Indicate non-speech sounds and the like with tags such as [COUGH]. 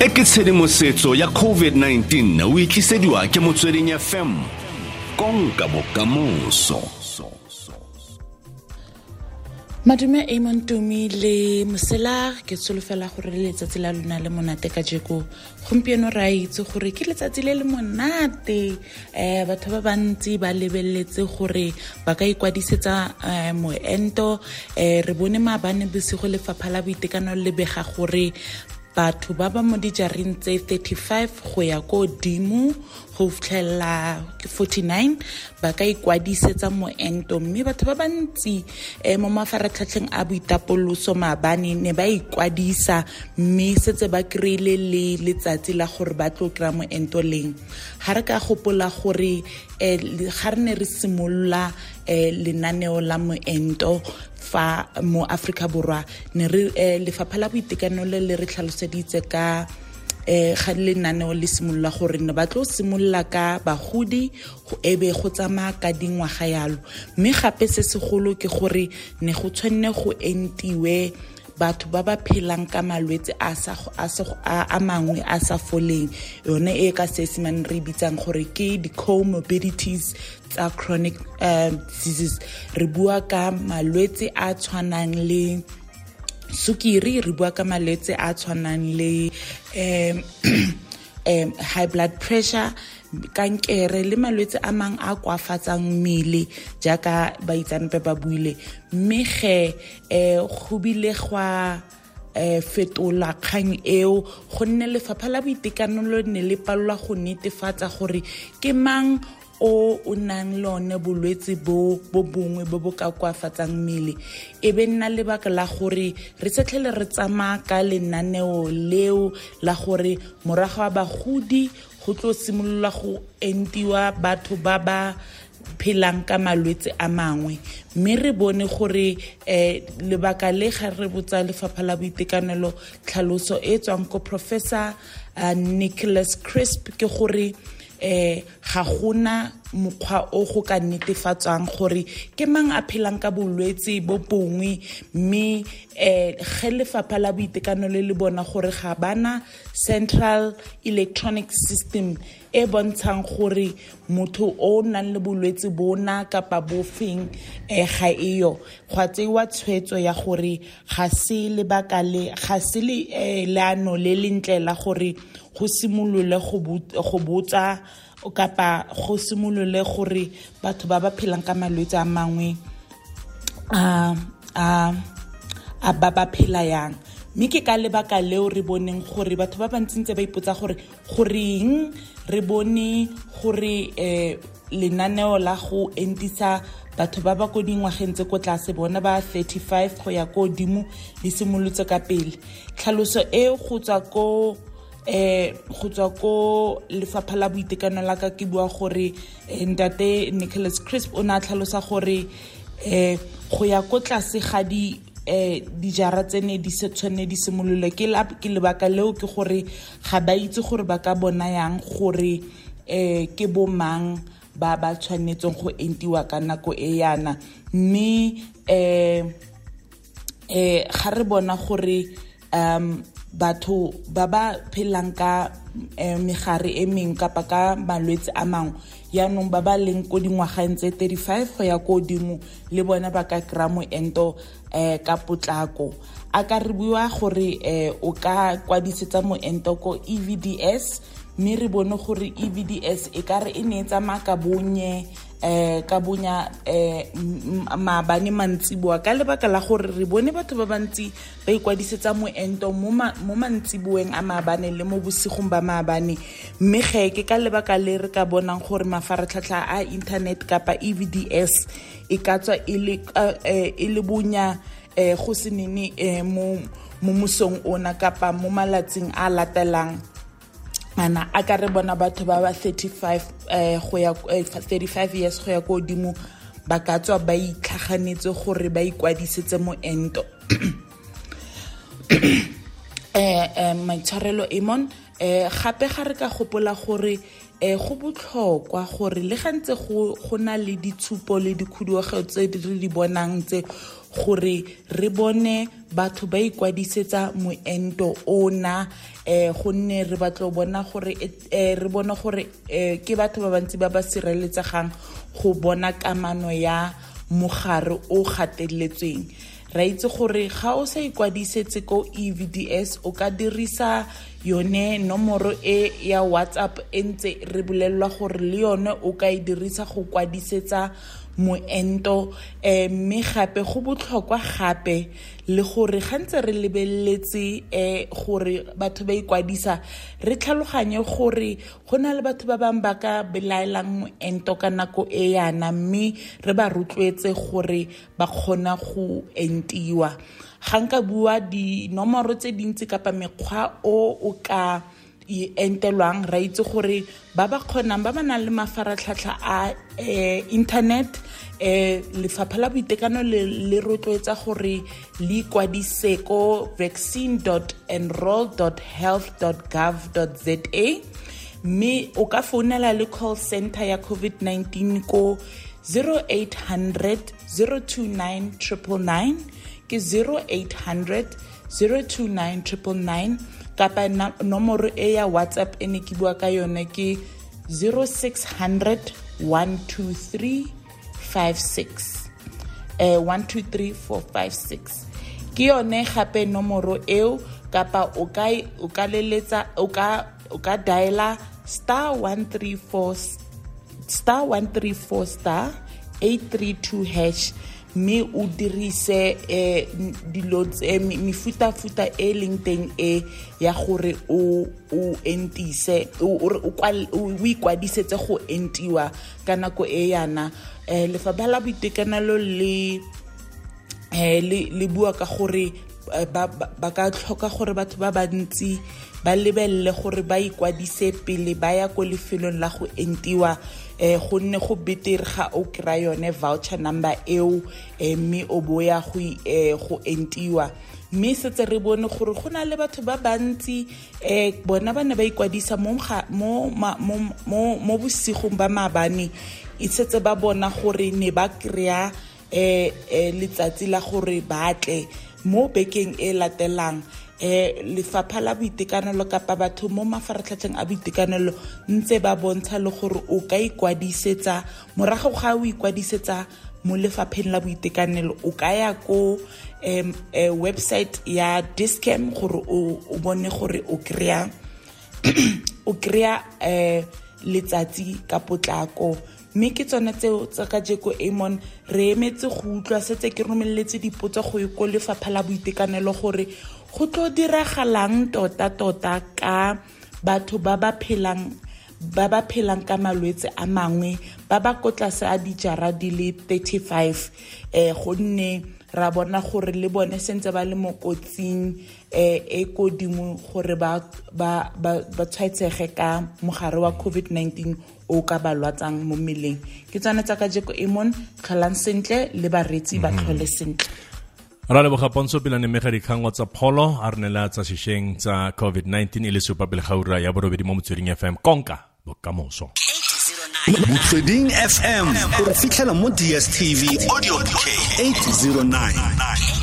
e ke tshedimosetso ya covid-19 o e tlisediwa ke motsweding fm konka bokamoso. Madume amon tumi le mosela ke tsholofela gore le letsatsi la lona le monate ka jeko. Gompieno re a itse gore ke letsatsi le le monate. Um batho ba bantsi ba lebeletse gore ba ka ikwadisetsa um moento. Um re bone maabane bosigo lefapha la boitekanelo le bega gore batho ba ba mo dijareng tse 35 go ya ko dimo go fitlhelela 49 ba ka ikwadisetsa moento. Mme batho ba bantsi um mo mafaratlhatlheng a boitapoloso maabane ne ba ikwadisa mme setse ba kry-ile le letsatsi la gore ba tlo kry-a moento leng. Ga re ka gopola gore um ga re ne re simolola um lenaneo la moento fa mo Afrika borwa ne re eh, lefapha la boitekanelo le re tlhaloseditse ka eh ga lenaneo le simolola gore ne ba tlo simolola ka bagodi e be go tsamaya ka dingwaga yalo. Mme gape se segolo ke gore ne go tshwanne go entiwe batho ba ba phelang ka malwetse a mangwe a sa foleng. Yone e ka seesemane re bitsang gore ke di-comorbidities tsa chronic um, diseases. Re bua ka malwetse a tshwanang le sukiri re bua ka malwetse a tshwanang le um, [CLEARS THROAT] um, high blood pressure kankere le malwetse a mang a koafatsang mmele jaaka baitsampe ba buile. Mme ge um go bile gwa um fetola kgang eo gonne lefapha la boitekanelo ne le palola go netefatsa gore ke mang o o nang le one bolwetse bo bo bongwe bo bo ka koafatsang mmele. E be nna lebaka la gore re setlhele re tsamaya ka lenaneo leo la gore morago wa bagodi go tlo simolola go entiwa batho ba ba phelang ka malwetse a mangwe. Mme re bone gore um lebaka le ga re botsa lefapha la boitekanelo tlhaloso e tswang ko professor uh, nicholas crisp ke gore eh ga gona mokgwa o go ka netefatsang gore ke mang a phelang ka bolwetse bo bongwe mme eh ge lefapha la boitekanelo le bona gore ga bana central electronic system e bontshang gore motho o nang le bolwetse bona kapa bofeng um ga eyo. Gwa tseiwa tshwetso ya gore ga se lebaka le ga se le leano le lentle la gore go simolole go botsa kapa go simolole gore batho ba ba phelang ka malwetse a mangwe a ba ba phela yang mme ke ka lebaka leo re boneng gore batho ba bantsi ntse ba ipotsa gore goreng re bone gore um lenaneo la go entisa batho ba ba ko dingwageng tse ko tlase bona ba 35 go ya ko godimo le simolotse ka pele. Tlhaloso e go tswa ko eh go tswa ko lefapha la boitekanelo la ka ke bua gore ntate nicholas crisp o ne a tlhalosa gore um go ya ko tlase ga di um dijara tsene di se tshwanne di simolole ke lebaka leo ke gore ga ba itse gore ba ka bona yang gore um ke bomang ba ba tshwanetseng go entiwa ka nako e yana. Mme um um ga re bona gore um batho ba ba phelang ka um megare e mengwe kapa ka malwetse a mangwe. Yaanong ba ba leng ko dingwageng tse 35 go ya ko godimo le bona ba ka kry-a moento um ka potlako. A ka re bua gore um o ka kwadisetsa moento ko evds mme re bone gore evds e ka re e ne e tsamaya ka bonye um ka bonya um maabane mantsiboa. Ka lebaka la gore re bone batho ba bantsi ba ikwadisetsa moento mo mantsiboeng a maabane le mo bosigong ba maabane. Mme ge ke ka lebaka le re ka bonang gore mafaratlhatlha a internet kapa evds e ka tswa e le bonya um go se nene um mo mosong ona kapa mo malatsing a latelang ana a ka re bona batho ba ba 35 eh go ya 35 years go ya ko godimo ba ka tswa ba itlhaganetse gore ba ikwadisetse moento [COUGHS] eh eh maitshwarelo Amon. Eh gape ga re ka gopola gore eh go botlhokwa gore le gantse go go na le ditshupo le dikhuduego tse re di bonang tse gore re bone batho ba ikwadisetsa moento ona um gonne re batlo bona gore eh, re bona gore eh, ke batho ba bantsi ba ba sireletsegang go bona kamano ya mogare o gateletsweng. Ra itse gore ga o sa ikwadisetse ko evds o ka dirisa yone nomoro e ya whatsapp e ntse re bolelelwa gore le yone o ka e dirisa go kwadisetsa moento um mme gape go botlhokwa gape le gore ga ntse re lebeletse um gore batho ba ikwadisa re tlhaloganye gore go na le batho ba bangwe ba ka belaelang moento ka nako e yana mme re ba rotloetse gore ba kgona go entiwa. Ga nka bua dinomoro tse dintsi kapa mekgwa o o ka e entelwang ra itse gore ba ba kgonang ba ba nang le mafaratlhatlha a um internet um lefapha la boitekanelo le rotloetsa gore le ikwadise ko vaccine enroll health gov za mme o ka founela le call center ya covid-19 ko 0800 029 999 ke 0800 029 999 kapa nomoro e ya whatsapp e ne ke bua ka yone ke 0600 123 56 eh 123456 ke yone gape nomoro eo kapa o ka o ka leletsa o ka o ka diala star 134 star 134 star 832 hash mme o dirise um dilo mefutafuta e leng teng e ya gore o o entise o ikwadisetse go entiwa ka nako e yana. Um lefapha la boitekanelo le um le bua ka gore ba ka tlhoka gore batho ba bantsi ba lebelele gore ba ikwadise pele ba ya ko lefelong la go entiwa eh gonne go betere ga o kry-a yone voucher number eo eh, mme o boya go eh, entiwa. Mme setse re bone gore go na le batho ba bantsi um bona ba ne ba ikwadisa mo bosigong ba maabane e setse ba bona gore ne ba kry-a um letsatsi la gore batle mo bekeng e latelang eh lefapha la boitekanelo kapa batho mo mafaratlhatlheng a boitekanelo ntse ba bontsha le gore o ka ikwadisetsa morago ga o ikwadisetsa mo lefapheng la boitekanelo o ka ya ko um, website ya discam gore o bone gore o kry-a [CLEARS THROAT] o kry-a um letsatsi ka potlako mme ke tsone tseo tsa ka jeko amon re emetse go utlwa setse ke romeletse dipotso go ko lefapha la boitekanelo gore go tlo diragalang tota-tota ka batho ba ba phelang ba ba phelang ka malwetse a mangwe ba ba ko tlase a dijara di le 35 eh gonne ra bona gore le bone sentse ba le mo kotsing eh e kodimo gore ba ba ba tshwaetsege ka mogare wa covid-19 o ka ba lwatsang mo mmeleng. Ke tsone tsa ka jeko emon tlholang sentle le baretsi ba tlhole sentle. Ra leboga ponso pele nemega dikgangwa tsa pholo a re nela tsa sešweng tsa covid-19 e le supa pele gaura ya borobedi mo motsweding fm konka bokamoso motsweding fm o re fitlhela mo dstv audio bk 809